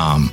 um,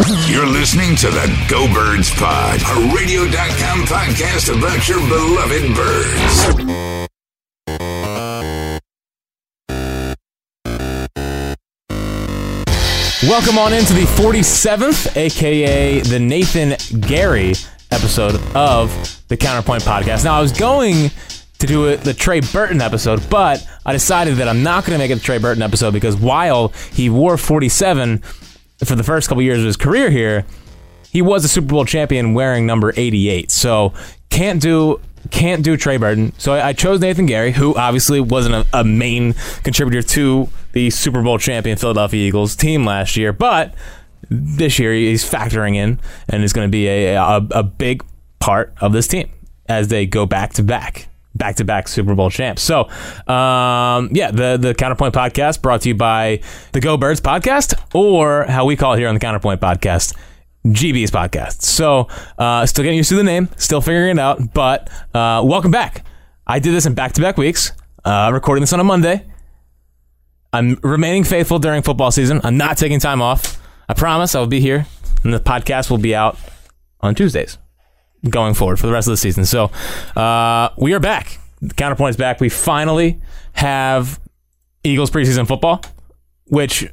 You're listening to the Go Birds Pod, a radio.com podcast about your beloved birds. Welcome on into the 47th, aka the Nathan Gerry episode of the Counterpoint Podcast. Now, I was going to do it, the Trey Burton episode, but I decided that I'm not going to make it the Trey Burton episode because while he wore 47 for the first couple years of his career here, he was a Super Bowl champion wearing number 88. So can't do can't do Trey Burton. So I, I chose Nathan Gerry, who obviously wasn't a, a, main contributor to the Super Bowl champion Philadelphia Eagles team last year, but this year he's factoring in and is going to be a, a, a big part of this team as they go back to back back to back Super Bowl champs. So, um, yeah, the the Counterpoint podcast brought to you by the Go Birds podcast, or how we call it here on the Counterpoint podcast. GB's podcast. So, uh, still getting used to the name, still figuring it out, but uh, welcome back. I did this in back to back weeks, uh, recording this on a Monday. I'm remaining faithful during football season. I'm not taking time off. I promise I will be here, and the podcast will be out on Tuesdays going forward for the rest of the season. So uh, we are back. Counterpoint is back. We finally have Eagles preseason football, which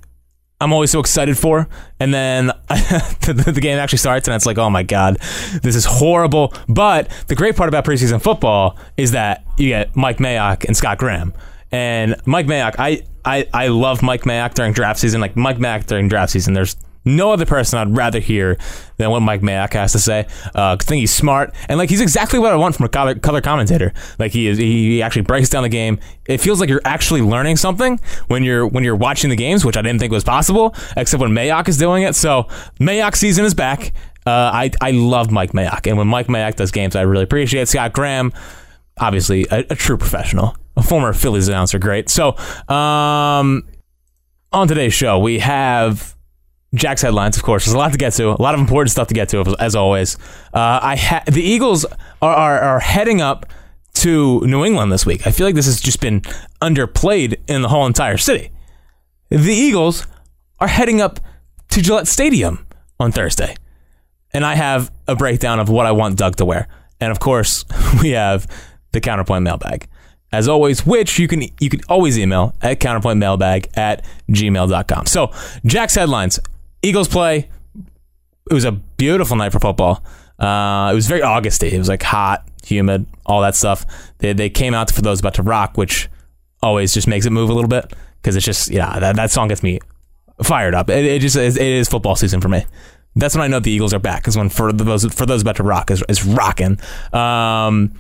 I'm always so excited for. And then the, the, game actually starts, and it's like, oh my God, this is horrible. But the great part about preseason football is that you get Mike Mayock and Scott Graham. And Mike Mayock, I, I, I love Mike Mayock during draft season. Like Mike Mayock during draft season, there's no other person I'd rather hear than what Mike Mayock has to say. Uh, I think he's smart and like he's exactly what I want from a color, color commentator. Like he is, he actually breaks down the game. It feels like you're actually learning something when you're when you're watching the games, which I didn't think was possible, except when Mayock is doing it. So Mayock season is back. Uh, I I love Mike Mayock, and when Mike Mayock does games, I really appreciate Scott Graham. Obviously, a, a true professional, a former Phillies announcer, great. So, um, on today's show, we have Jack's headlines, of course. There's a lot to get to, a lot of important stuff to get to, as always. Uh, I ha- the Eagles are, are, are heading up to New England this week. I feel like this has just been underplayed in the whole entire city. The Eagles are heading up to Gillette Stadium on Thursday, and I have a breakdown of what I want Doug to wear, and of course, we have the counterpoint mailbag as always, which you can you can always email at counterpointmailbag at gmail.com. So Jack's headlines. Eagles play. It was a beautiful night for football. Uh, it was very Augusty. It was like hot, humid, all that stuff. They, they came out for those about to rock, which always just makes it move a little bit because it's just yeah that, that song gets me fired up. It, it just it is football season for me. That's when I know the Eagles are back. Is when for those for those about to rock is, is rocking. Um,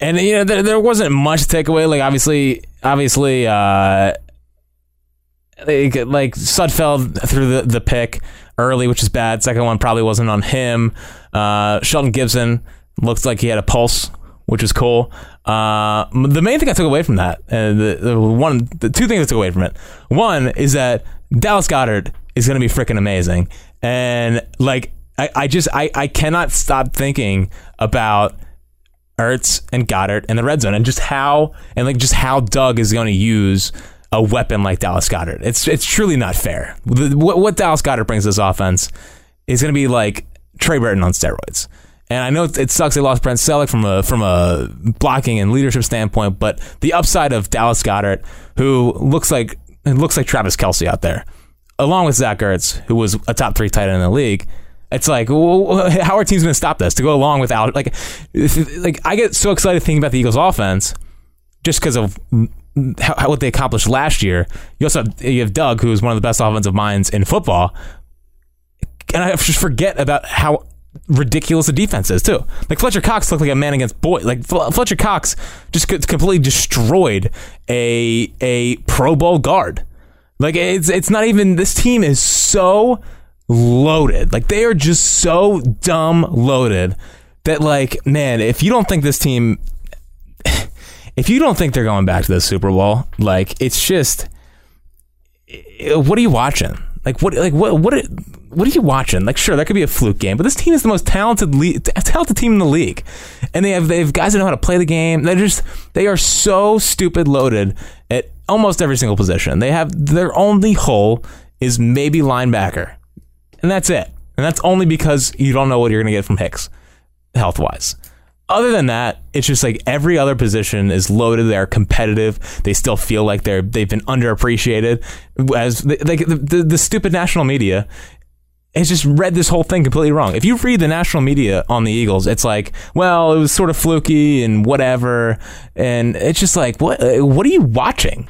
and you know there, there wasn't much takeaway. Like obviously, obviously, uh, like, like Sudfeld threw the, the pick early, which is bad. Second one probably wasn't on him. Uh, Shelton Gibson looks like he had a pulse, which is cool. Uh, the main thing I took away from that, and the, the one, the two things I took away from it. One is that Dallas Goedert is going to be freaking amazing, and like I, I just I, I cannot stop thinking about Ertz and Goedert in the red zone, and just how and like just how Doug is going to use a weapon like Dallas Goedert. It's it's truly not fair. What, what Dallas Goedert brings to this offense is going to be like Trey Burton on steroids. And I know it sucks they lost Brent Celek from a from a blocking and leadership standpoint, but the upside of Dallas Goedert, who looks like looks like Travis Kelce out there, along with Zach Ertz, who was a top three tight end in the league. It's like, well, how are teams going to stop this? To go along without like, like I get so excited thinking about the Eagles' offense just because of how, how- what they accomplished last year. You also have, you have Doug, who is one of the best offensive minds in football, and I just forget about how ridiculous the defense is too. Like Fletcher Cox looked like a man against boy. Like Fletcher Cox just completely destroyed a a Pro Bowl guard. Like it's it's not even this team is so loaded. Like they are just so dumb loaded that like man, if you don't think this team if you don't think they're going back to the Super Bowl, like it's just eh, what are you watching? Like what like what what are, what are you watching? Like sure, that could be a fluke game, but this team is the most talented le- talented team in the league, and they have they have guys that know how to play the game. They're just they are so stupid loaded at almost every single position. They have their only hole is maybe linebacker, and that's it. And that's only because you don't know what you're going to get from Hicks, health wise. Other than that, it's just like every other position is loaded. They're competitive. They still feel like they're they've been underappreciated. As like the, the, the stupid national media has just read this whole thing completely wrong. If you read the national media on the Eagles, it's like, well, it was sort of fluky and whatever, and it's just like, what? What are you watching?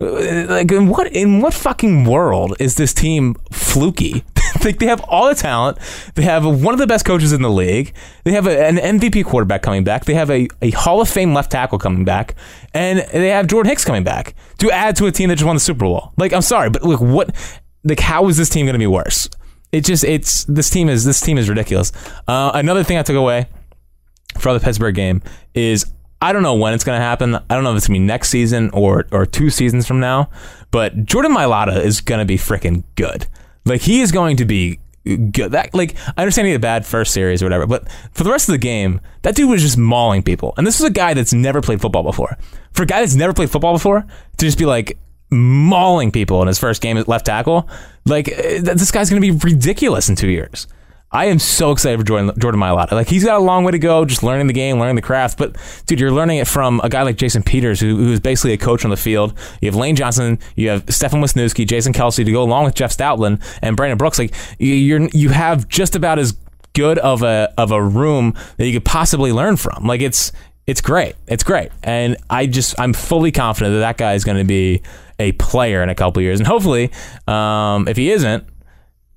like in what in what fucking world is this team fluky? like they have all the talent. They have one of the best coaches in the league. They have a, an MVP quarterback coming back. They have a, a Hall of Fame left tackle coming back, and they have Jordan Hicks coming back to add to a team that just won the Super Bowl. Like I'm sorry, but look what like how is this team going to be worse? It just it's this team is this team is ridiculous. Uh, another thing I took away from the Pittsburgh game is I don't know when it's going to happen. I don't know if it's going to be next season or or two seasons from now. But Jordan Mailata is going to be freaking good. Like he is going to be good. That like I understand he had a bad first series or whatever, but for the rest of the game, that dude was just mauling people. And this is a guy that's never played football before. For a guy that's never played football before to just be like mauling people in his first game at left tackle, like eh, this guy's going to be ridiculous in two years. I am so excited for Jordan Jordan Mailata. Like he's got a long way to go, just learning the game, learning the craft. But dude, you're learning it from a guy like Jason Peters, who, who is basically a coach on the field. You have Lane Johnson, you have Stefan Wisniewski, Jason Kelce to go along with Jeff Stoutland and Brandon Brooks. Like you- you're you have just about as good of a of a room that you could possibly learn from. Like it's it's great, it's great, and I just I'm fully confident that that guy is going to be a player in a couple years, and hopefully, um, if he isn't,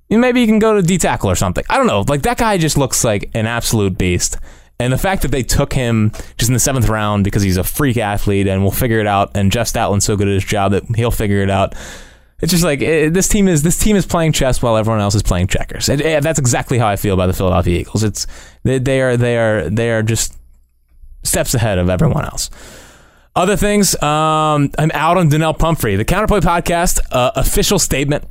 maybe you can go to D tackle or something. I don't know. Like that guy just looks like an absolute beast. And the fact that they took him just in the seventh round because he's a freak athlete and we'll figure it out, and Jeff Stoutland's so good at his job that he'll figure it out. It's just like eh, this team is this team is playing chess while everyone else is playing checkers. And, eh, that's exactly how I feel about the Philadelphia Eagles. It's they, they are they are they are just steps ahead of everyone else. Other things, um, I'm out on Donnell Pumphrey. The Counterpoint Podcast uh, official statement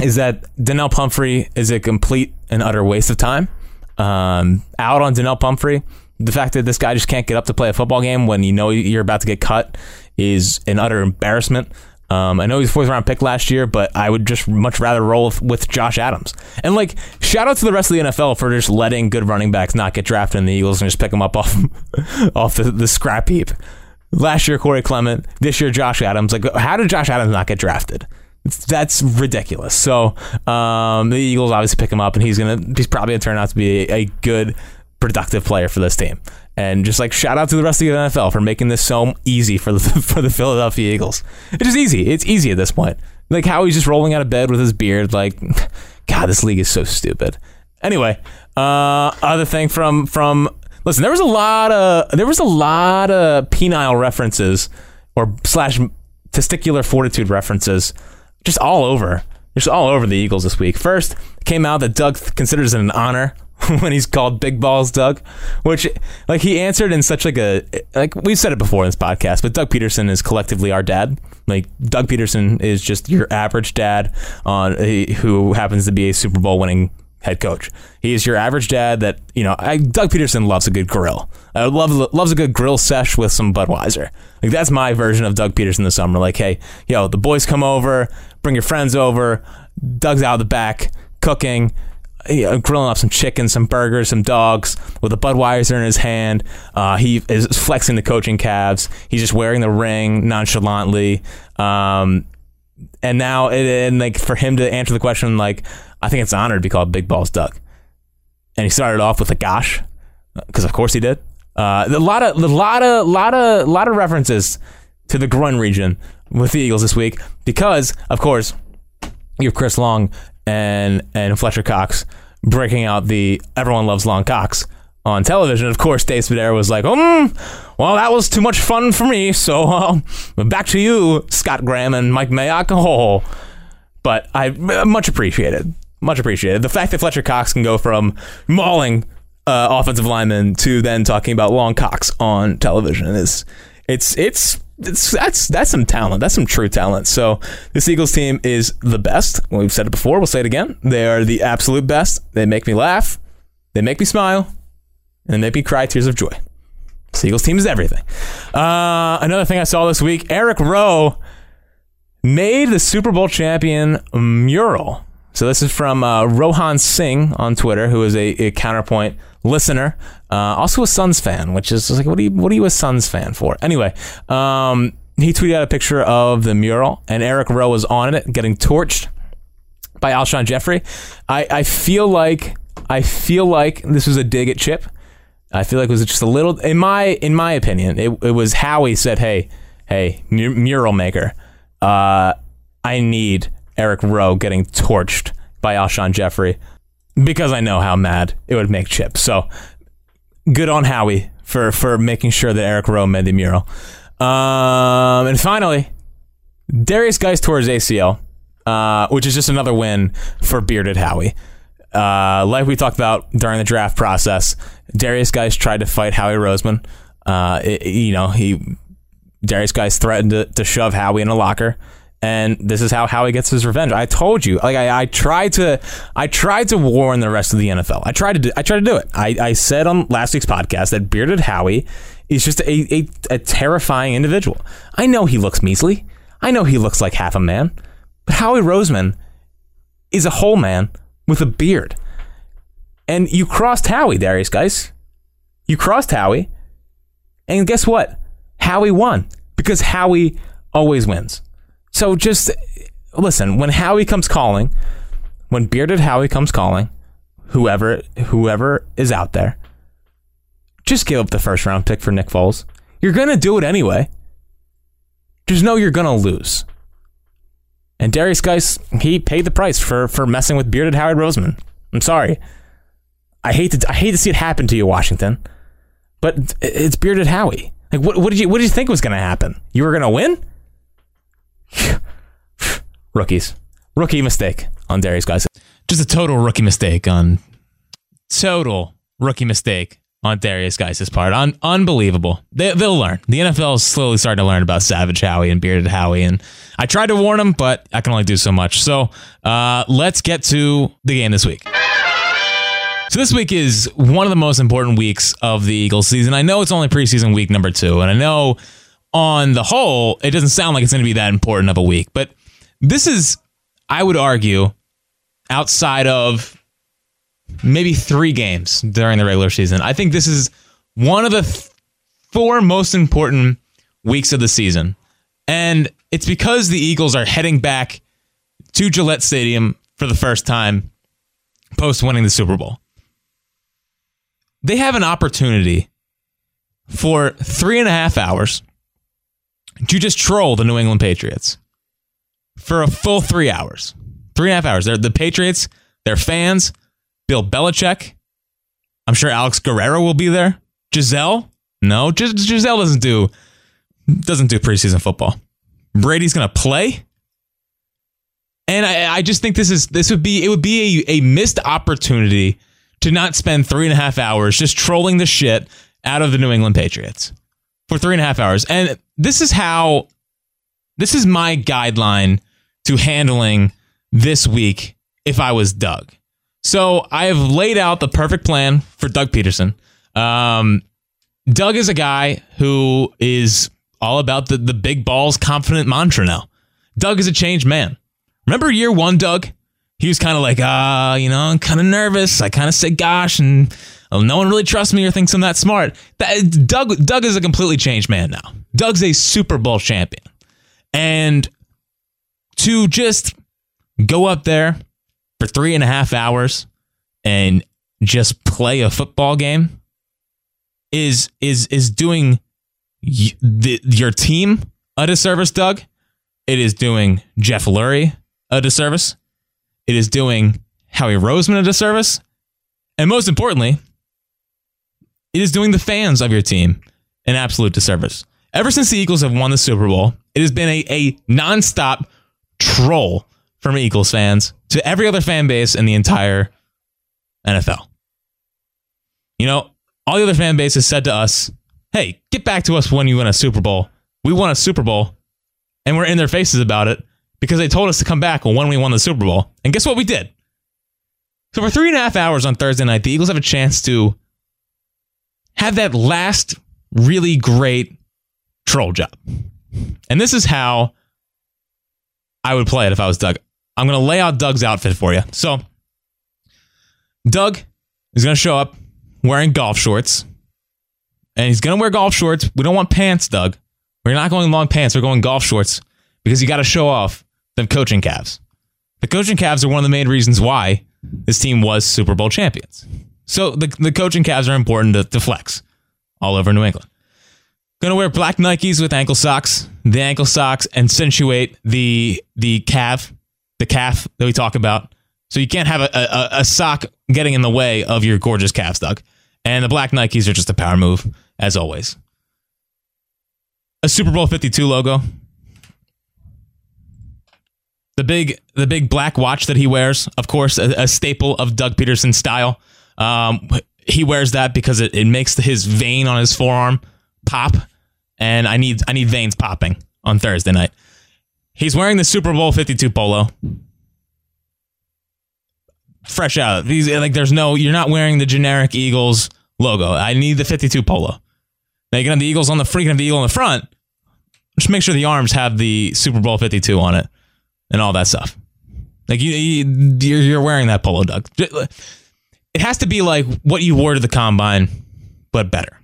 is that Donnell Pumphrey is a complete and utter waste of time. Um, out on Donnell Pumphrey. The fact that this guy just can't get up to play a football game when you know you're about to get cut is an utter embarrassment. Um, I know he's fourth round pick last year, but I would just much rather roll with, with Josh Adams. And like, shout out to the rest of the NFL for just letting good running backs not get drafted in the Eagles and just pick them up off off the, the scrap heap. Last year, Corey Clement. This year, Josh Adams. Like, how did Josh Adams not get drafted? That's ridiculous. So um, the Eagles obviously pick him up, and he's gonna he's probably gonna turn out to be a, a good, productive player for this team. And just like shout out to the rest of the NFL for making this so easy for the for the Philadelphia Eagles. It's just easy. It's easy at this point. Like how he's just rolling out of bed with his beard. Like, God, this league is so stupid. Anyway, uh, other thing from from listen, there was a lot of there was a lot of penile references or slash testicular fortitude references just all over just all over the Eagles this week. First, came out that Doug considers it an honor when he's called Big Balls Doug, which like he answered in such like a like we've said it before in this podcast, but Doug Pederson is collectively our dad. Like Doug Pederson is just your average dad on who happens to be a Super Bowl winning head coach. He is your average dad that you know. I, Doug Pederson loves a good grill. I love loves a good grill sesh with some Budweiser. Like that's my version of Doug Pederson this summer. Like, hey, yo, the boys come over, bring your friends over. Doug's out of the back cooking. You know, grilling up some chicken, some burgers, some dogs with a Budweiser in his hand. Uh, he is flexing the coaching calves. He's just wearing the ring nonchalantly. Um, and now and like for him to answer the question, like I think it's an honor to be called Big Balls Doug. And he started off with a gosh, because of course he did. Uh, a lot of, a lot of, lot of, lot of references to the groin region with the Eagles this week, because of course you have Chris Long and and Fletcher Cox breaking out the everyone loves long Cox" on television. Of course, Dave Spadaro was like, um, well, that was too much fun for me. So uh, back to you, Scott Graham and Mike Mayock. Oh, but I much appreciated, much appreciated the fact that Fletcher Cox can go from mauling uh, offensive linemen to then talking about long cocks on television is it's it's it's that's that's some talent. That's some true talent. So this Eagles team is the best. We've said it before. We'll say it again. They are the absolute best. They make me laugh. They make me smile and they make me cry tears of joy. Eagles team is everything. Uh, another thing I saw this week Eric Rowe made the Super Bowl champion mural. So this is from uh, Rohan Singh on Twitter, who is a, a counterpoint listener, uh, also a Suns fan, which is like, what are you, what are you a Suns fan for? Anyway, um, he tweeted out a picture of the mural, and Eric Rowe was on it, getting torched by Alshon Jeffery. I, I feel like I feel like this was a dig at Chip. I feel like it was just a little in my in my opinion. It, it was Howie said, "Hey, hey, mural maker, uh, I need Eric Rowe getting torched by Alshon Jeffery because I know how mad it would make Chip." So good on Howie for for making sure that Eric Rowe made the mural. Um, and finally, Darius tore his ACL, uh, which is just another win for bearded Howie. Uh, like we talked about during the draft process, Darius Guice tried to fight Howie Roseman. Uh, it, you know, he Darius Guice threatened to, to shove Howie in a locker, and this is how Howie gets his revenge. I told you, like I, I tried to, I tried to warn the rest of the NFL. I tried to, do, I tried to do it. I, I said on last week's podcast that bearded Howie is just a, a, a terrifying individual. I know he looks measly. I know he looks like half a man, but Howie Roseman is a whole man with a beard. And you crossed Howie, Darius, Guice. You crossed Howie. And guess what? Howie won because Howie always wins. So just listen, when Howie comes calling, when bearded Howie comes calling, whoever whoever is out there, just give up the first round pick for Nick Foles. You're to do it anyway. Just know you're to lose. And Darius Guice, he paid the price for for messing with bearded Howard Roseman. I'm sorry. I hate to I hate to see it happen to you, Washington. But it's bearded Howie. Like what what did you what did you think was to happen? You were to win? Rookies. Rookie mistake on Darius Guice. Just a total rookie mistake on total rookie mistake on Darius Guice's part. Un- unbelievable. They, will learn. The NFL is slowly starting to learn about Savage Howie and Bearded Howie. And I tried to warn them, but I can only do so much. So uh, let's get to the game this week. So this week is one of the most important weeks of the Eagles season. I know it's only preseason week number two, and I know on the whole, it doesn't sound like it's going to be that important of a week. But this is, I would argue, outside of maybe three games during the regular season. I think this is one of the th- four most important weeks of the season. And it's because the Eagles are heading back to Gillette Stadium for the first time post winning the Super Bowl. They have an opportunity for three and a half hours to just troll the New England Patriots for a full three hours. Three and a half hours. They're the Patriots, their fans, Bill Belichick. I'm sure Alex Guerrero will be there. Gisele? No, Gis- Gisele doesn't do doesn't do preseason football. Brady's gonna play. And I, I just think this is this would be it would be a, a missed opportunity to not spend three and a half hours just trolling the shit out of the New England Patriots for three and a half hours. And this is how this is my guideline to handling this week if I was Doug. So I have laid out the perfect plan for Doug Pederson. Um, Doug is a guy who is all about the, the big balls confident mantra now. Doug is a changed man. Remember year one, Doug? He was kind of like, ah, uh, you know, I'm kind of nervous. I kind of said gosh, and Um, no one really trusts me or thinks I'm that smart. That, Doug, Doug is a completely changed man now. Doug's a Super Bowl champion. And to just go up there for three and a half hours and just play a football game is is is doing y- the, your team a disservice, Doug. It is doing Jeff Lurie a disservice. It is doing Howie Roseman a disservice. And most importantly, it is doing the fans of your team an absolute disservice. Ever since the Eagles have won the Super Bowl, it has been a, a nonstop troll from Eagles fans to every other fan base in the entire NFL. You know, all the other fan bases said to us, hey, get back to us when you win a Super Bowl. We won a Super Bowl, and we're in their faces about it because they told us to come back when we won the Super Bowl. And guess what we did? So for three and a half hours on Thursday night, the Eagles have a chance to have that last really great troll job. And this is how I would play it if I was Doug. I'm going to lay out Doug's outfit for you. So, Doug is going to show up wearing golf shorts. And he's going to wear golf shorts. We don't want pants, Doug. We're not going long pants. We're going golf shorts because you got to show off the coaching calves. The coaching calves are one of the main reasons why this team was Super Bowl champions. So the, the coaching calves are important to, to flex all over New England. Gonna wear black Nikes with ankle socks. The ankle socks accentuate the the calf, the calf that we talk about. So you can't have a, a, a sock getting in the way of your gorgeous calves, Doug. And the black Nikes are just a power move, as always. A Super Bowl 52 logo. The big the big black watch that he wears, of course, a, a staple of Doug Pederson style. Um, he wears that because it, it makes his vein on his forearm pop, and I need I need veins popping on Thursday night. He's wearing the Super Bowl 52 polo. Fresh out. These like there's no you're not wearing the generic Eagles logo. I need the 52 polo. Now you can have the Eagles on the freaking have the eagle on the front. Just make sure the arms have the Super Bowl 52 on it and all that stuff. Like you, you you're wearing that polo, Doug. It has to be like what you wore to the combine, but better.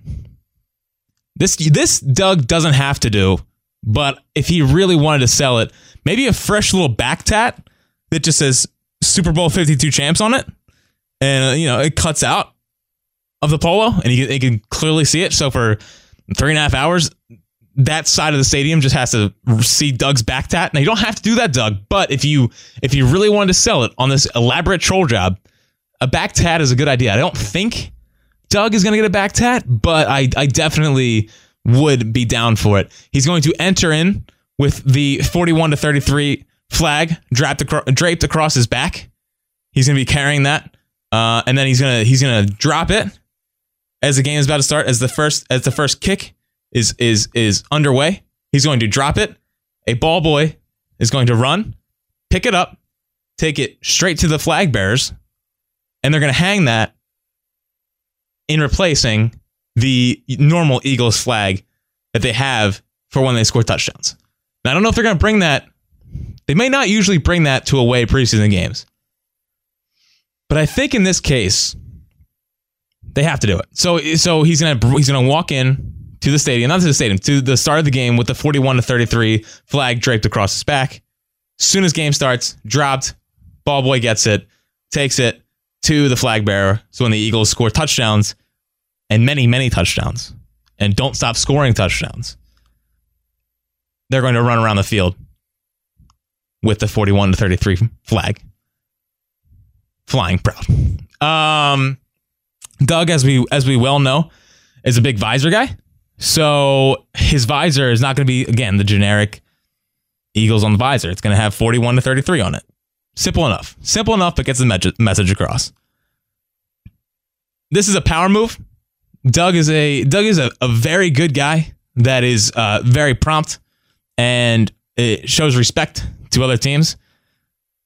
This this Doug doesn't have to do, but if he really wanted to sell it, maybe a fresh little back tat that just says Super Bowl 52 champs on it. And, uh, you know, it cuts out of the polo and you, you can clearly see it. So for three and a half hours, that side of the stadium just has to see Doug's back tat. Now you don't have to do that, Doug, but if you if you really wanted to sell it on this elaborate troll job, a back tat is a good idea. I don't think Doug is going to get a back tat, but I I definitely would be down for it. He's going to enter in with the 41 to 33 flag draped, acro- draped across his back. He's going to be carrying that, uh, and then he's gonna he's gonna drop it as the game is about to start. As the first as the first kick is is is underway, he's going to drop it. A ball boy is going to run, pick it up, take it straight to the flag bearers, and they're going to hang that in replacing the normal Eagles flag that they have for when they score touchdowns. Now, I don't know if they're going to bring that. They may not usually bring that to away preseason games. But I think in this case, they have to do it. So so he's gonna he's gonna walk in to the stadium, not to the stadium, to the start of the game with the 41 to 33 flag draped across his back. As soon as game starts, dropped, ball boy gets it, takes it to the flag bearer. So when the Eagles score touchdowns and many, many touchdowns and don't stop scoring touchdowns, they're going to run around the field with the 41 to 33 flag flying proud. Um, Doug, as we as we well know, is a big visor guy. So his visor is not going to be again the generic Eagles on the visor. It's going to have 41 to 33 on it. Simple enough. Simple enough, but gets the me- message across. This is a power move. Doug is a Doug is a, a very good guy that is uh, very prompt and it shows respect to other teams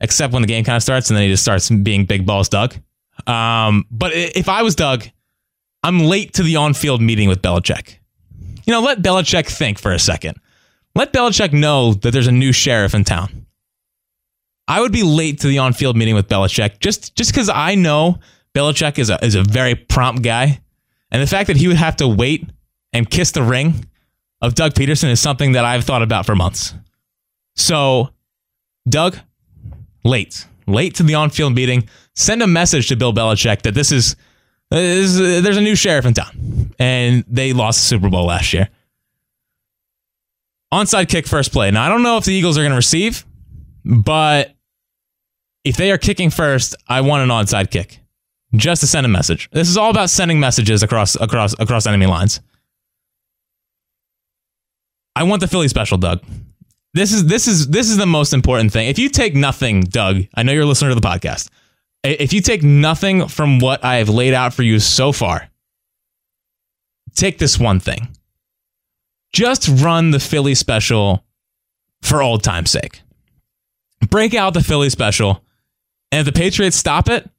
except when the game kind of starts and then he just starts being big balls Doug. Um, but if I was Doug, I'm late to the on-field meeting with Belichick. You know, let Belichick think for a second. Let Belichick know that there's a new sheriff in town. I would be late to the on-field meeting with Belichick just just because I know Belichick is a is a very prompt guy, and the fact that he would have to wait and kiss the ring of Doug Pederson is something that I've thought about for months. So Doug, late, late to the on-field meeting. Send a message to Bill Belichick that this is, this is there's a new sheriff in town, and they lost the Super Bowl last year. Onside kick first play. Now I don't know if the Eagles are going to receive, but if they are kicking first, I want an onside kick just to send a message. This is all about sending messages across across across enemy lines. I want the Philly special, Doug. This is this is this is the most important thing. If you take nothing, Doug, I know you're a listener to the podcast. If you take nothing from what I have laid out for you so far, take this one thing. Just run the Philly special for old time's sake. Break out the Philly special, and if the Patriots stop it,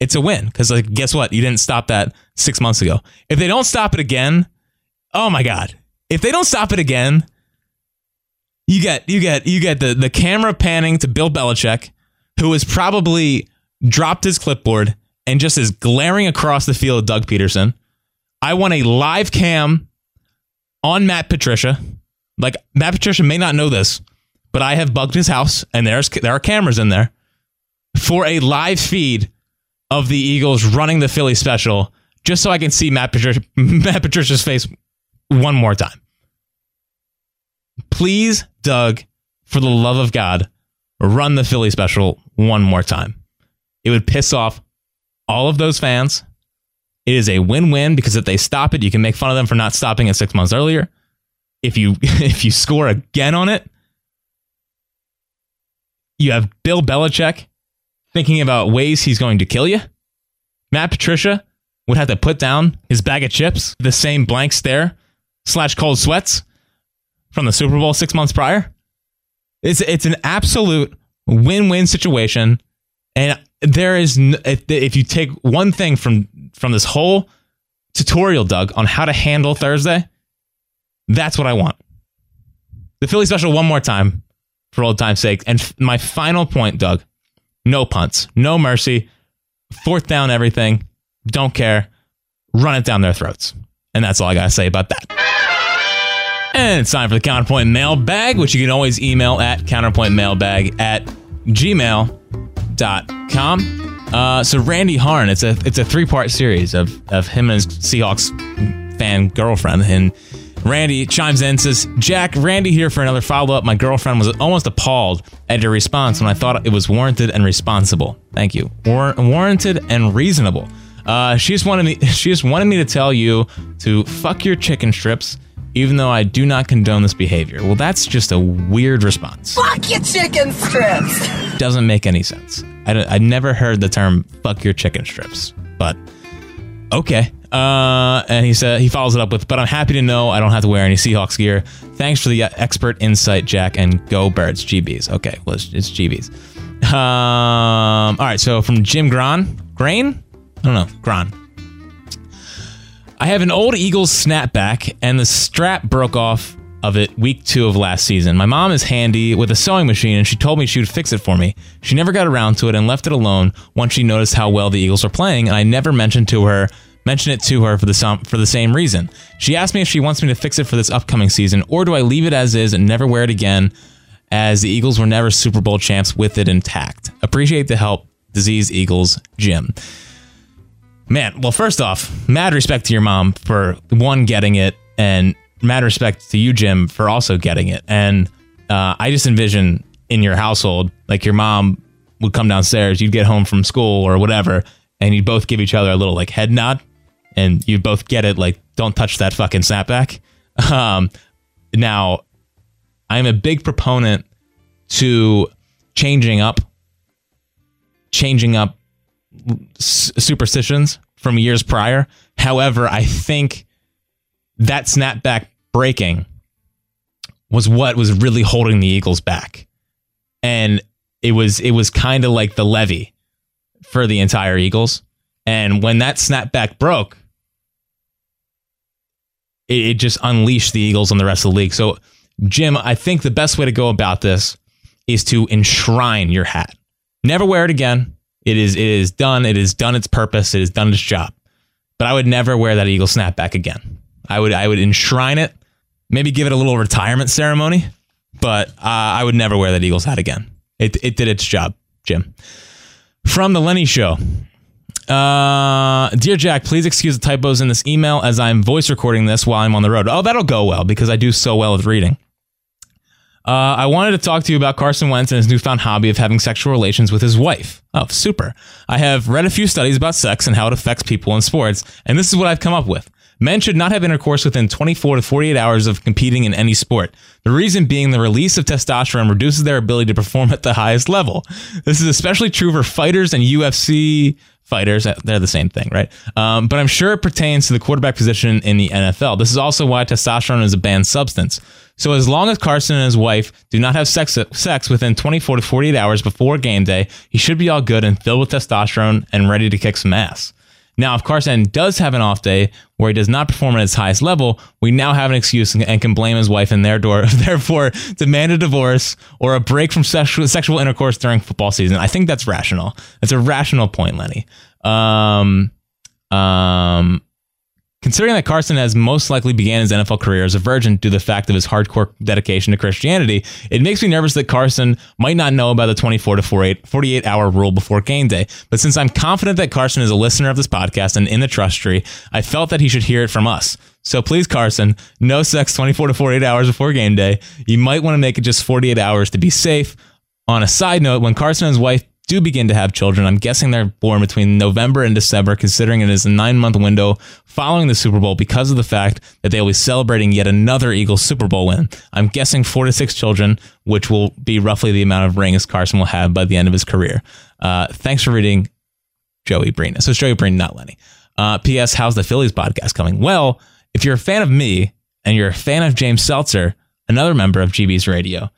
it's a win. Because like, guess what? You didn't stop that six months ago. If they don't stop it again, oh my god! If they don't stop it again, you get you get you get the the camera panning to Bill Belichick, who has probably dropped his clipboard and just is glaring across the field at Doug Pederson. I want a live cam on Matt Patricia. Like Matt Patricia may not know this, but I have bugged his house and there's there are cameras in there for a live feed of the Eagles running the Philly special just so I can see Matt Matt Patricia's face one more time. Please, Doug, for the love of God, run the Philly special one more time. It would piss off all of those fans. It is a win-win because if they stop it, you can make fun of them for not stopping it six months earlier. If you if you score again on it, you have Bill Belichick thinking about ways he's going to kill you. Matt Patricia would have to put down his bag of chips, the same blank stare slash cold sweats from the Super Bowl six months prior. It's it's an absolute win-win situation, and there is n- if, if you take one thing from from this whole tutorial, Doug, on how to handle Thursday, that's what I want. The Philly special one more time for old time's sake. And f- my final point, Doug, no punts, no mercy, fourth down everything, don't care, run it down their throats. And that's all I got to say about that. And it's time for the Counterpoint Mailbag, which you can always email at counterpointmailbag at gmail.com. Uh, so Randy Harn, it's a it's a three part series of of him and his Seahawks fan girlfriend, and Randy chimes in says, Jack, Randy here for another follow up. My girlfriend was almost appalled at your response when I thought it was warranted and responsible. Thank you. War- warranted and reasonable. Uh, she just wanted me. She just wanted me to tell you to fuck your chicken strips, even though I do not condone this behavior. Well, that's just a weird response. Fuck your chicken strips! Doesn't make any sense. I, I never heard the term "fuck your chicken strips," but okay. Uh, and he said he follows it up with, "But I'm happy to know I don't have to wear any Seahawks gear. Thanks for the uh, expert insight, Jack, and go Birds, GBs. Okay, well it's, it's GBs. Um, all right. So from Jim Gran, Grain, I don't know, Gran. I have an old Eagles snapback, and the strap broke off of it week two of last season. My mom is handy with a sewing machine, and she told me she would fix it for me. She never got around to it and left it alone once she noticed how well the Eagles were playing, and I never mentioned to her mention it to her for the for the same reason. She asked me if she wants me to fix it for this upcoming season, or do I leave it as is and never wear it again, as the Eagles were never Super Bowl champs with it intact. Appreciate the help, Disease Eagles, Jim. Man, well, first off, mad respect to your mom for one getting it, and mad respect to you, Jim, for also getting it. And uh, I just envision in your household, like your mom would come downstairs, you'd get home from school or whatever, and you'd both give each other a little like head nod, and you both get it, like don't touch that fucking snapback. Um, now, I'm a big proponent to changing up, changing up s- superstitions from years prior. However, I think that snapback breaking was what was really holding the Eagles back. And it was it was kind of like the levee for the entire Eagles. And when that snapback broke, it, it just unleashed the Eagles on the rest of the league. So, Jim, I think the best way to go about this is to enshrine your hat. Never wear it again. It is it is done. It has done its purpose. It has done its job. But I would never wear that Eagle snapback again. I would I would enshrine it, maybe give it a little retirement ceremony, but uh, I would never wear that Eagles hat again. It it did its job, Jim. From the Lenny Show. Uh, dear Jack, please excuse the typos in this email as I'm voice recording this while I'm on the road. Oh, that'll go well because I do so well with reading. Uh, I wanted to talk to you about Carson Wentz and his newfound hobby of having sexual relations with his wife. Oh, super. I have read a few studies about sex and how it affects people in sports, and this is what I've come up with. Men should not have intercourse within 24 to 48 hours of competing in any sport. The reason being the release of testosterone reduces their ability to perform at the highest level. This is especially true for fighters and UFC fighters. They're the same thing, right? Um, but I'm sure it pertains to the quarterback position in the NFL. This is also why testosterone is a banned substance. So as long as Carson and his wife do not have sex sex within 24 to 48 hours before game day, he should be all good and filled with testosterone and ready to kick some ass. Now, if Carson does have an off day where he does not perform at his highest level, we now have an excuse and can blame his wife and their door, therefore demand a divorce or a break from sexual, sexual intercourse during football season. I think that's rational. That's a rational point, Lenny. Um, um, Considering that Carson has most likely began his NFL career as a virgin due to the fact of his hardcore dedication to Christianity, it makes me nervous that Carson might not know about the 24 to 48, 48 hour rule before game day. But since I'm confident that Carson is a listener of this podcast and in the trust tree, I felt that he should hear it from us. So please, Carson, no sex 24 to 48 hours before game day. You might want to make it just 48 hours to be safe. On a side note, when Carson and his wife do begin to have children. I'm guessing they're born between November and December, considering it is a nine month window following the Super Bowl because of the fact that they will be celebrating yet another Eagles Super Bowl win. I'm guessing four to six children, which will be roughly the amount of rings Carson will have by the end of his career. Uh, thanks for reading Joey Breen. So it's Joey Breen, not Lenny. Uh, P.S. How's the Phillies podcast coming? Well, if you're a fan of me and you're a fan of James Seltzer, another member of GB's radio,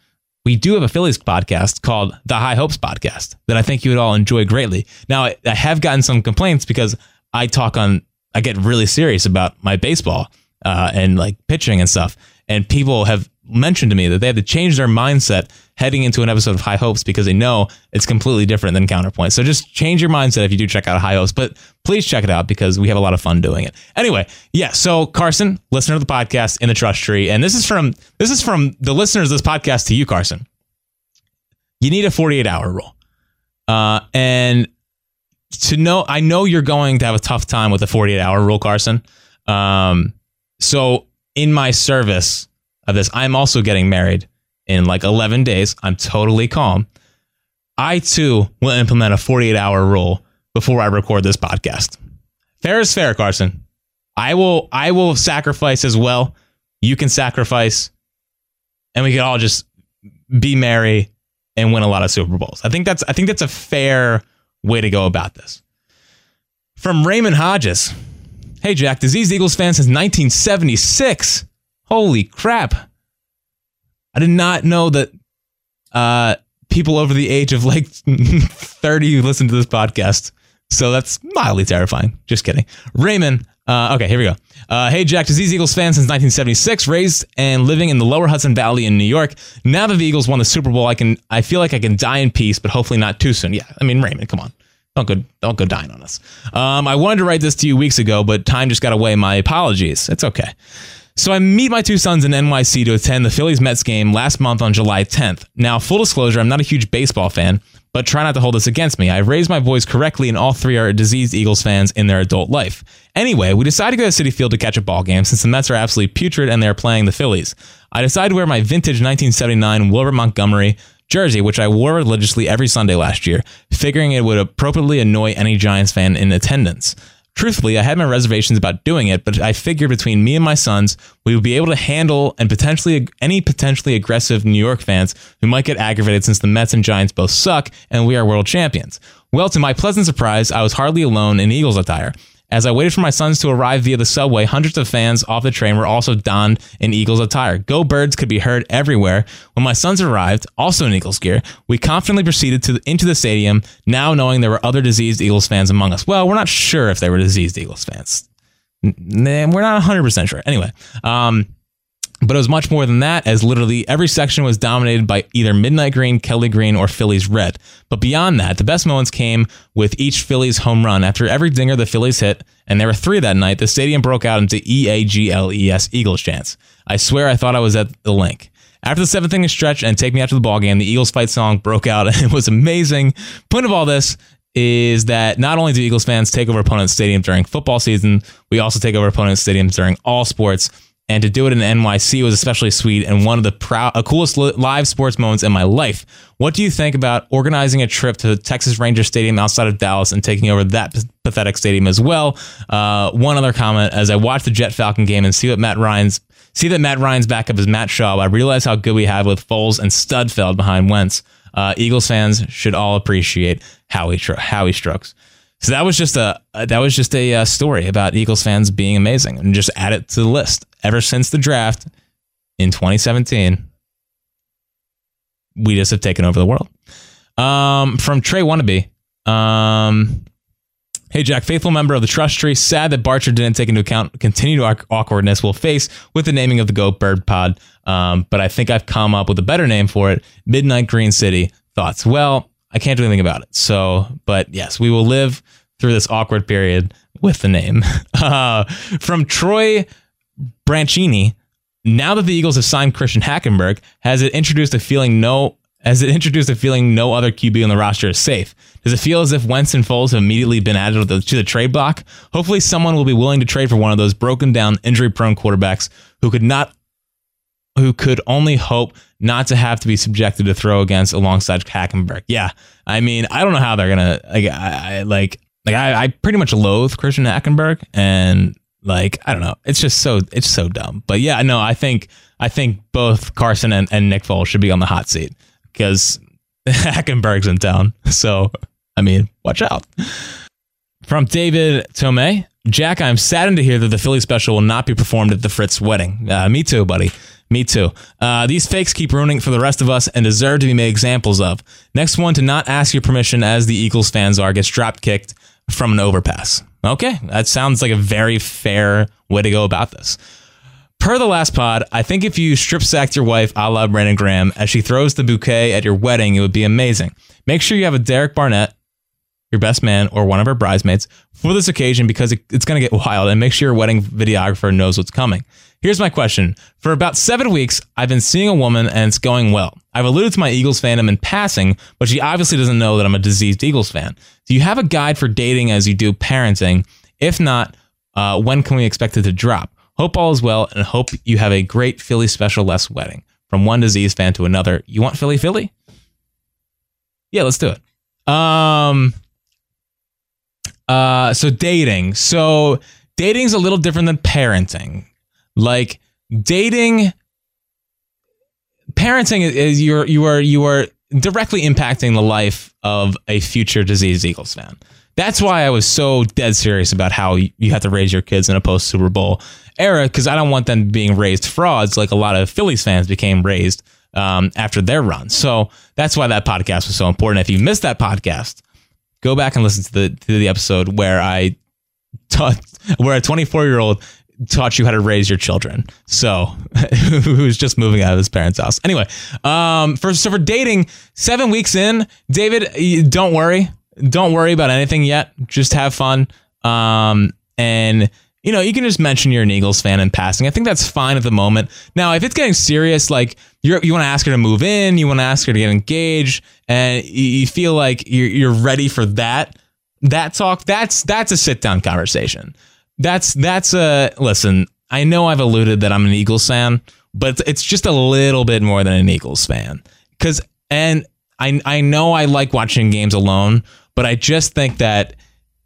we do have a Phillies podcast called the High Hopes Podcast that I think you would all enjoy greatly. Now, I, have gotten some complaints because I talk on, I get really serious about my baseball uh, and like pitching and stuff. And people have mentioned to me that they have to change their mindset heading into an episode of High Hopes because they know it's completely different than Counterpoint. So just change your mindset if you do check out High Hopes, but please check it out because we have a lot of fun doing it. Anyway, yeah. So Carson, listener of the podcast in the trust tree, and this is from this is from the listeners of this podcast to you, Carson. You need a 48 hour rule, uh, and to know, I know you're going to have a tough time with the 48 hour rule, Carson. Um, so in my service of this, I'm also getting married in like 11 days. I'm totally calm. I too will implement a 48 hour rule before I record this podcast. Fair is fair, Carson. I will I will sacrifice as well. You can sacrifice and we can all just be merry and win a lot of Super Bowls. I think that's I think that's a fair way to go about this. From Raymond Hodges. Hey Jack, disease Eagles fan since 1976. Holy crap. I did not know that uh, people over the age of like 30 listen to this podcast. So that's mildly terrifying. Just kidding. Raymond. Uh, okay, here we go. Uh, hey, Jack, disease Eagles fan since 1976, raised and living in the lower Hudson Valley in New York. Now that the Eagles won the Super Bowl, I can I feel like I can die in peace, but hopefully not too soon. Yeah, I mean, Raymond, come on. Don't go, don't go dying on us. Um, I wanted to write this to you weeks ago, but time just got away. My apologies. It's okay. So I meet my two sons in NYC to attend the Phillies Mets game last month on July 10th. Now, full disclosure, I'm not a huge baseball fan, but try not to hold this against me. I've raised my boys correctly, and all three are diseased Eagles fans in their adult life. Anyway, we decided to go to Citi Field to catch a ball game since the Mets are absolutely putrid and they're playing the Phillies. I decided to wear my vintage 1979 Wilbert Montgomery jersey, which I wore religiously every Sunday last year, figuring it would appropriately annoy any Giants fan in attendance. Truthfully, I had my reservations about doing it, but I figured between me and my sons, we would be able to handle and potentially any potentially aggressive New York fans who might get aggravated since the Mets and Giants both suck and we are world champions. Well, to my pleasant surprise, I was hardly alone in Eagles attire. As I waited for my sons to arrive via the subway, hundreds of fans off the train were also donned in Eagles attire. Go Birds could be heard everywhere. When my sons arrived, also in Eagles gear, we confidently proceeded to into the stadium, now knowing there were other diseased Eagles fans among us. Well, we're not sure if they were diseased Eagles fans. We're not 100% sure. Anyway, um, but it was much more than that, as literally every section was dominated by either Midnight Green, Kelly Green, or Phillies Red. But beyond that, the best moments came with each Phillies home run. After every dinger the Phillies hit, and there were three that night, the stadium broke out into E A G L E S Eagles chants. I swear I thought I was at the Linc. After the seventh inning stretch and take me out to the ball game, the Eagles fight song broke out and it was amazing. Point of all this is that not only do Eagles fans take over opponents' stadium during football season, we also take over opponents' stadiums during all sports. And to do it in NYC was especially sweet and one of the proud, uh, coolest live sports moments in my life. What do you think about organizing a trip to the Texas Ranger Stadium outside of Dallas and taking over that p- pathetic stadium as well? Uh, one other comment: as I watch the Jet Falcon game and see what Matt Ryan's see that Matt Ryan's backup is Matt Schaub, I realize how good we have with Foles and Sudfeld behind Wentz. Uh, Eagles fans should all appreciate Howie Tr- Howie Strokes. So that was just a that was just a uh, story about Eagles fans being amazing, and just add it to the list. Ever since the draft in 2017, we just have taken over the world. Um, from Trey Wannabe, um, Hey Jack, faithful member of the Trust Tree, sad that Barcher didn't take into account continued awkwardness we'll face with the naming of the Go Bird Pod. Um, but I think I've come up with a better name for it. Midnight Green City. Thoughts? Well, I can't do anything about it. So, but yes, we will live through this awkward period with the name. Uh, from Troy Branchini, now that the Eagles have signed Christian Hackenberg, has it introduced a feeling no has it introduced a feeling no other QB on the roster is safe? Does it feel as if Wentz and Foles have immediately been added to the, to the trade block? Hopefully, someone will be willing to trade for one of those broken down, injury prone quarterbacks who could not who could only hope not to have to be subjected to throw against alongside Hackenberg. Yeah, I mean, I don't know how they're gonna like. I, I like like I, I pretty much loathe Christian Hackenberg, and like I don't know, it's just so it's so dumb. But yeah, no, I think I think both Carson and, and Nick Foles should be on the hot seat because Hackenberg's in town. So I mean, watch out. From David Tomei, Jack, I'm saddened to hear that the Philly special will not be performed at the Fritz wedding. Uh, me too, buddy. Me too. Uh, these fakes keep ruining for the rest of us and deserve to be made examples of. Next one to not ask your permission, as the Eagles fans are, gets drop kicked from an overpass. Okay, that sounds like a very fair way to go about this. Per the last pod, I think if you strip sacked your wife a la Brandon Graham as she throws the bouquet at your wedding, it would be amazing. Make sure you have a Derek Barnett, your best man, or one of her bridesmaids for this occasion because it's going to get wild and make sure your wedding videographer knows what's coming. Here's my question. For about seven weeks, I've been seeing a woman and it's going well. I've alluded to my Eagles fandom in passing, but she obviously doesn't know that I'm a diseased Eagles fan. Do you have a guide for dating as you do parenting? If not, uh, when can we expect it to drop? Hope all is well and hope you have a great Philly special less wedding. From one disease fan to another. You want Philly Philly? Yeah, let's do it. Um uh so dating. So dating's a little different than parenting. Like dating, parenting is you're you are you are directly impacting the life of a future disease Eagles fan. That's why I was so dead serious about how you have to raise your kids in a post Super Bowl era because I don't want them being raised frauds like a lot of Phillies fans became raised um, after their run. So that's why that podcast was so important. If you missed that podcast, go back and listen to the to the episode where I taught where a 24 year old taught you how to raise your children. So who's just moving out of his parents' house. Anyway, um, for so for dating, seven weeks in, David, don't worry, don't worry about anything yet. Just have fun. Um, and you know, you can just mention you're an Eagles fan in passing. I think that's fine at the moment. Now, if it's getting serious, like you you want to ask her to move in, you want to ask her to get engaged, and you feel like you're, you're ready for that, that talk, that's that's a sit down conversation that's that's a listen. I know I've alluded that I'm an Eagles fan, but it's just a little bit more than an Eagles fan. Cause and I I know I like watching games alone, but I just think that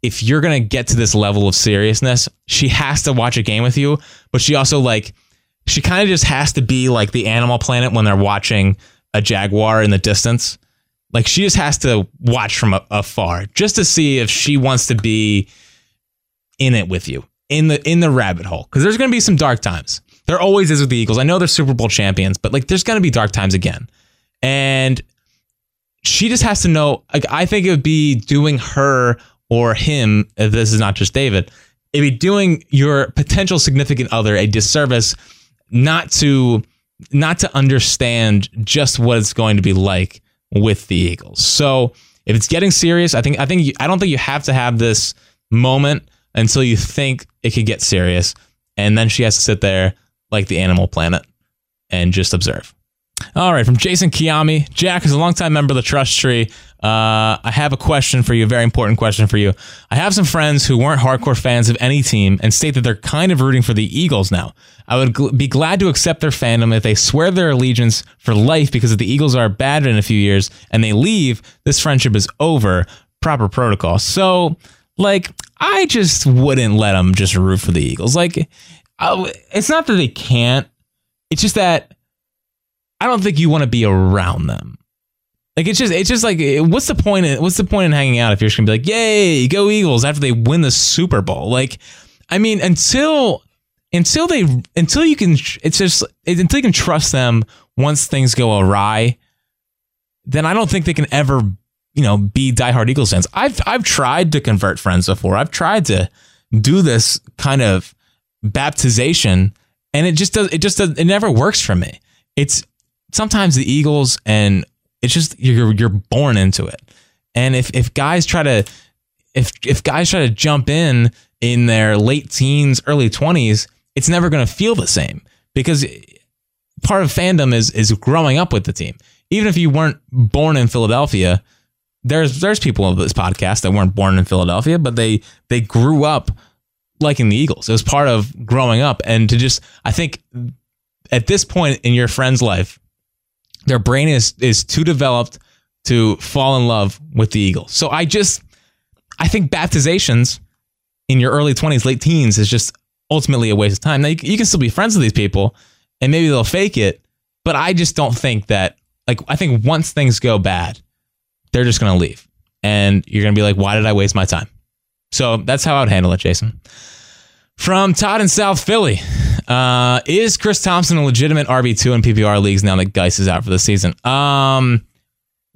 if you're gonna get to this level of seriousness, she has to watch a game with you. But she also like she kind of just has to be like the Animal Planet when they're watching a jaguar in the distance. Like she just has to watch from afar just to see if she wants to be in it with you in the in the rabbit hole because there's going to be some dark times. There always is with the Eagles. I know they're Super Bowl champions, but like there's going to be dark times again. And she just has to know like I think it would be doing her or him if this is not just David, it'd be doing your potential significant other a disservice not to not to understand just what it's going to be like with the Eagles. So if it's getting serious, I think I think you, I don't think you have to have this moment until you think it could get serious. And then she has to sit there like the animal planet and just observe. All right, from Jason Kiami. Jack is a longtime member of the Trust Tree. Uh, I have a question for you, a very important question for you. I have some friends who weren't hardcore fans of any team and state that they're kind of rooting for the Eagles now. I would gl- be glad to accept their fandom if they swear their allegiance for life because if the Eagles are bad in a few years and they leave, this friendship is over. Proper protocol. So, like, I just wouldn't let them just root for the Eagles. Like, I- it's not that they can't, it's just that I don't think you want to be around them. Like it's just it's just like eh, what's the point in what's the point in hanging out if you're just gonna be like yay go Eagles after they win the Super Bowl like I mean until until they until you can it's just until you can trust them once things go awry then I don't think they can ever you know be diehard Eagles fans I've I've tried to convert friends before I've tried to do this kind of baptization and it just does it just does it never works for me it's sometimes the Eagles and it's just you're you're born into it. And if if guys try to if if guys try to jump in in their late teens, early 20s, it's never going to feel the same because part of fandom is is growing up with the team. Even if you weren't born in Philadelphia, there's there's people of this podcast that weren't born in Philadelphia, but they they grew up liking the Eagles. It was part of growing up and to just I think at this point in your friend's life, their brain is is too developed to fall in love with the Eagles. So I just I think baptizations in your early 20s, late teens is just ultimately a waste of time. Now you, you can still be friends with these people and maybe they'll fake it, but I just don't think that like I think once things go bad, they're just going to leave. And you're going to be like, "Why did I waste my time?" So that's how I would handle it, Jason. From Todd in South Philly. Uh, is Chris Thompson a legitimate RB2 in PPR leagues now that Guice is out for the season? Um,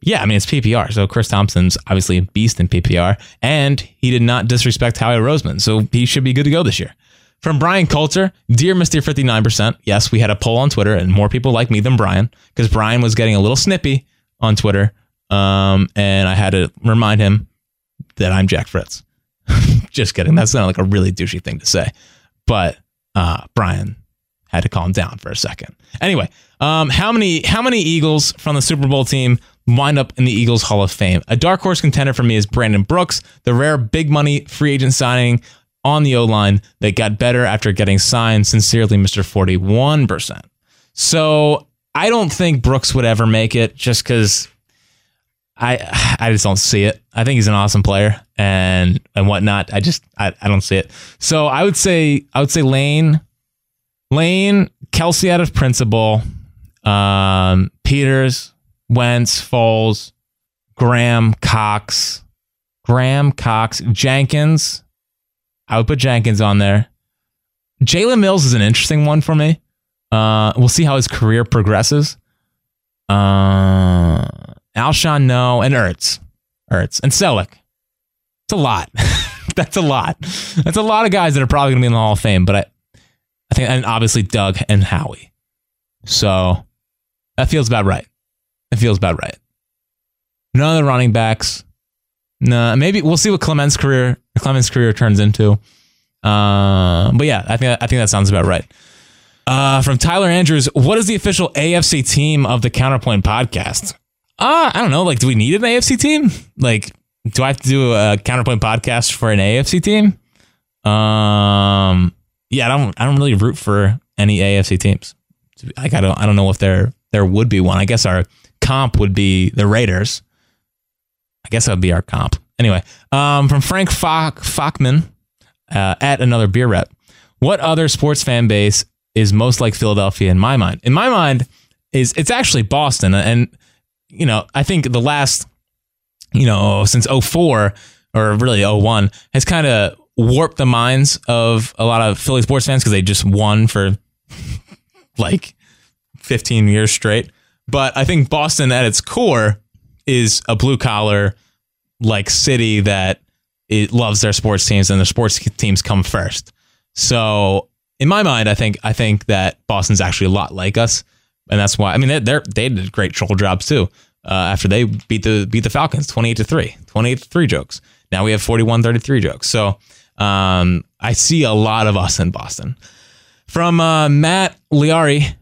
yeah, I mean, it's PPR. So Chris Thompson's obviously a beast in PPR, and he did not disrespect Howie Roseman. So he should be good to go this year. From Brian Coulter, Dear Mr. 59%. Yes, we had a poll on Twitter, and more people like me than Brian because Brian was getting a little snippy on Twitter. Um, and I had to remind him that I'm Jack Fritz. Just kidding. That's not like a really douchey thing to say. But uh, Brian had to calm down for a second. Anyway, um, how many how many Eagles from the Super Bowl team wind up in the Eagles Hall of Fame? A dark horse contender for me is Brandon Brooks, the rare big money free agent signing on the O line that got better after getting signed. Sincerely, One Percent. So I don't think Brooks would ever make it, just because I I just don't see it. I think he's an awesome player and and whatnot. I just I, I don't see it. So I would say I would say Lane, Lane, Kelce out of principle, um, Peters, Wentz, Foles, Graham, Cox, Graham, Cox, Jenkins. I would put Jenkins on there. Jalen Mills is an interesting one for me. Uh, we'll see how his career progresses. Uh, Alshon, no, and Ertz, Ertz, and Celek. It's a lot. That's a lot. That's a lot of guys that are probably going to be in the Hall of Fame. But I, I think, and obviously Doug and Howie. So that feels about right. It feels about right. None of the running backs. No, maybe we'll see what Clement's career Clement's career turns into. Uh, but yeah, I think I think that sounds about right. Uh, from Tyler Andrews, what is the official AFC team of the Counterpoint podcast? Uh, I don't know. Like, do we need an AFC team? Like, do I have to do a Counterpoint podcast for an AFC team? Um, yeah, I don't. I don't really root for any AFC teams. Like, I don't. I don't know if there there would be one. I guess our comp would be the Raiders. I guess that would be our comp. Anyway, um, from Frank Fock, Fockman uh, at another beer rep. What other sports fan base is most like Philadelphia in my mind? In my mind, is it's actually Boston, and you know I think the last you know since 04 or really 01 has kind of warped the minds of a lot of Philly sports fans because they just won for like 15 years straight. But I think Boston at its core is a blue collar like city that it loves their sports teams and their sports teams come first. So in my mind, I think I think that Boston's actually a lot like us, and that's why I mean they they did great troll jobs too. Uh, after they beat the beat the Falcons 28 to 3 28 to 3 jokes now we have 41 33 jokes so um, I see a lot of us in Boston from uh, Matt Liari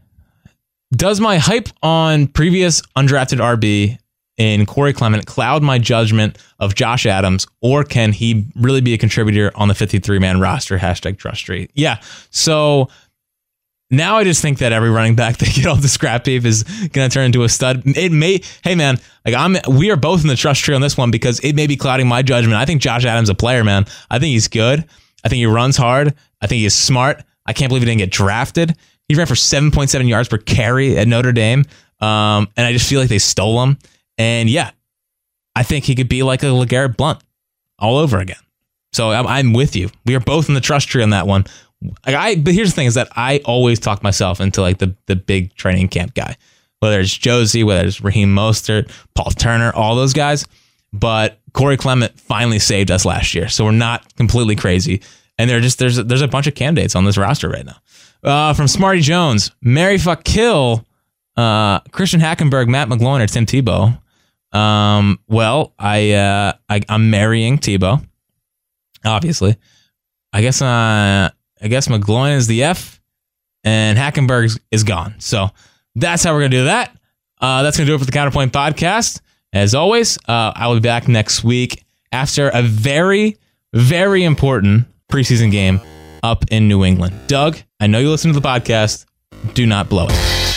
Does my hype on previous undrafted RB in Corey Clement cloud my judgment of Josh Adams, or can he really be a contributor on the 53 man roster? Hashtag trust tree. Yeah. So now I just think that every running back they get off the scrap tape is going to turn into a stud. It may, hey man, like I'm, we are both in the trust tree on this one because it may be clouding my judgment. I think Josh Adams a player, man. I think he's good. I think he runs hard. I think he's smart. I can't believe he didn't get drafted. He ran for 7.7 yards per carry at Notre Dame. Um, and I just feel like they stole him. And yeah, I think he could be like a LeGarrette Blount all over again. So I'm, I'm with you. We are both in the trust tree on that one. Like I, but here's the thing: is that I always talk myself into like the the big training camp guy, whether it's Josie, whether it's Raheem Mostert, Paul Turner, all those guys. But Corey Clement finally saved us last year, so we're not completely crazy. And there just there's there's a bunch of candidates on this roster right now. Uh, from Smarty Jones, Mary fuck kill, uh, Christian Hackenberg, Matt McGloin, or Tim Tebow. Um, well, I, uh, I I'm marrying Tebow, obviously. I guess uh, I guess McGloin is the F, and Hackenberg is gone. So that's how we're gonna do that. Uh, that's gonna do it for the Counterpoint podcast. As always, uh, I will be back next week after a very, very important preseason game up in New England. Doug, I know you listen to the podcast. Do not blow it.